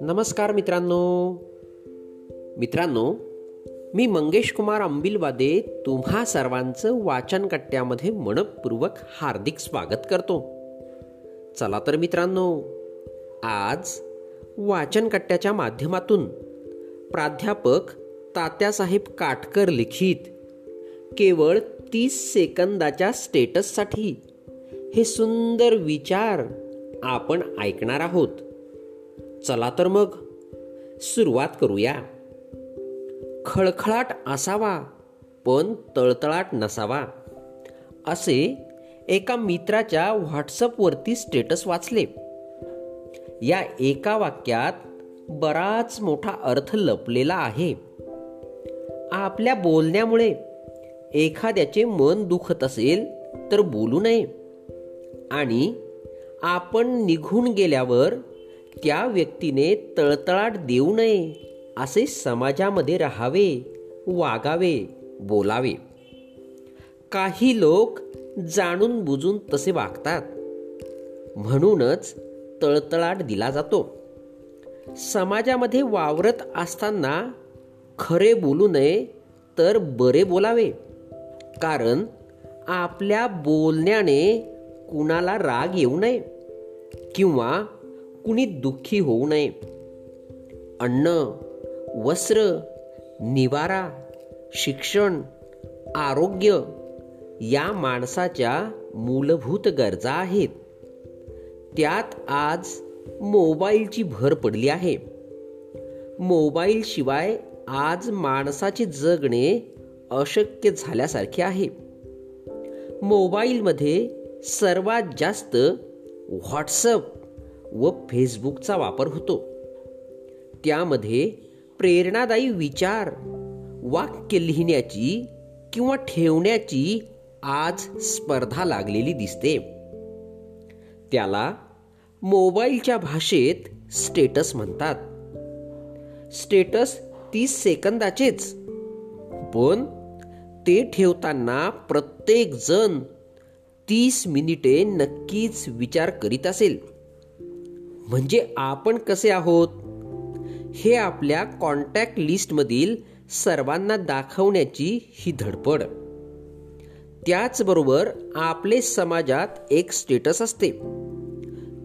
नमस्कार मित्रांनो. मित्रांनो मी मंगेश कुमार अंबिलवादे तुम्हा सर्वांचं वाचन कट्ट्यामध्ये मनपूर्वक हार्दिक स्वागत करतो. चला तर मित्रांनो आज वाचन कट्ट्याच्या माध्यमातून प्राध्यापक तात्यासाहेब काटकर लिखित केवळ तीस सेकंदाच्या स्टेटससाठी हे सुंदर विचार आपण ऐकणार आहोत. चला तर मग सुरुवात करूया. खळखळाट असावा पण तळतळाट नसावा असे एका मित्राच्या व्हॉट्सअपवरती स्टेटस वाचले. या एका वाक्यात बराच मोठा अर्थ लपलेला आहे. आपल्या बोलण्यामुळे एखाद्याचे मन दुखत असेल तर बोलू नये. आणि आपण निघून गेल्यावर त्या व्यक्तीने तळतळाट देऊ नये असे समाजामध्ये राहावे वागावे बोलावे. काही लोक जाणून बुजून तसे वागतात. म्हणूनच तळतळाट दिला जातो. समाजामध्ये वावरत असताना खरे बोलू नये तर बरे बोलावे. कारण आपल्या बोलण्याने कुणाला राग येऊ नये किंवा कुणी दुःखी होऊ नये. अन्न वस्त्र निवारा शिक्षण आरोग्य या माणसाच्या मूलभूत गरजा आहेत. त्यात आज मोबाईलची भर पडली आहे. मोबाईल शिवाय आज माणसाचे जगणे अशक्य झाल्यासारखे आहे. मोबाईलमध्ये सर्वात जास्त व्हॉट्सअप व फेसबुकचा वापर होतो. त्यामध्ये प्रेरणादायी विचार वाक्य लिहिण्याची किंवा ठेवण्याची आज स्पर्धा लागलेली दिसते. त्याला मोबाईलच्या भाषेत स्टेटस म्हणतात. स्टेटस तीस सेकंदाचेच पण ते ठेवताना प्रत्येक जण तीस मिनिटे नक्कीच विचार करीत असेल. म्हणजे आपण कसे आहोत? हे आपल्या कॉन्टॅक्ट लिस्टमधील सर्वांना दाखवण्याची ही धडपड. त्याचबरोबर आपले समाजात एक स्टेटस असते.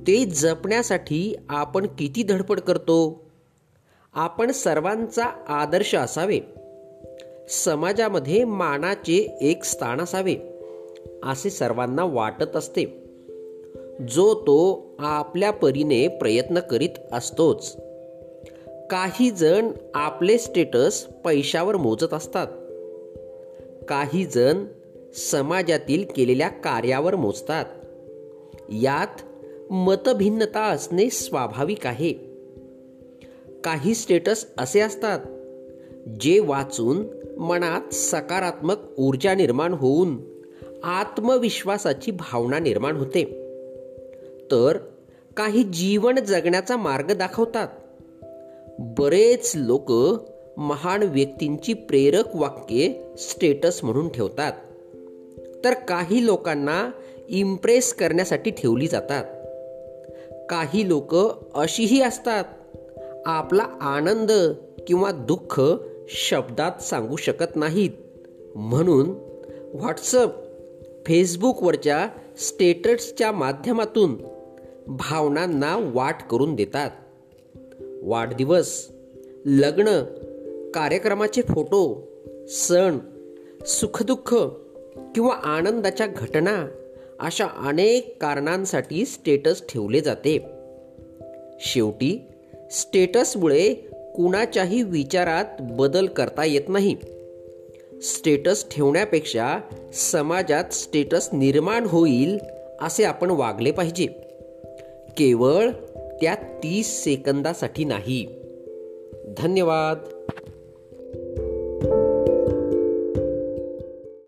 ते जपण्यासाठी आपण किती धडपड करतो? आपण सर्वांचा आदर्श असावे. समाजामध्ये मानाचे एक स्थान असावे. असे सर्वांना वाटत असते. जो तो आपल्या परीने प्रयत्न करीत असतोच. काही जण आपले स्टेटस पैशावर मोजत असतात. काही जण समाजातील केलेल्या कार्यावर मोजतात. यात मतभिन्नता असणे स्वाभाविक आहे. काही स्टेटस असे असतात जे वाचून मनात सकारात्मक ऊर्जा निर्माण होऊन आत्मविश्वासाची भावना निर्माण होते. तर काही जीवन जगण्याचा मार्ग दाखवतात. बरेच लोक महान व्यक्तींची प्रेरक वाक्ये स्टेटस म्हणून ठेवतात. तर काही लोकांना इम्प्रेस करण्यासाठी ठेवली जातात. काही लोक अशीही असतात. आपला आनंद किंवा दुःख शब्दात सांगू शकत नाहीत. म्हणून व्हॉट्सअप फेसबुकवरच्या स्टेटसच्या माध्यमातून भावनांना वाट करून देतात. वाढदिवस लग्न कार्यक्रमाचे फोटो सण सुखदुःख किंवा आनंदाच्या घटना अशा अनेक कारणांसाठी स्टेटस ठेवले जाते. शेवटी स्टेटसमुळे कुणाच्याही विचारात बदल करता येत नाही. स्टेटस ठेवण्यापेक्षा समाजात स्टेटस निर्माण होईल असे आपण वागले पाहिजे. केवळ त्या तीस सेकंदासाठी नाही. धन्यवाद.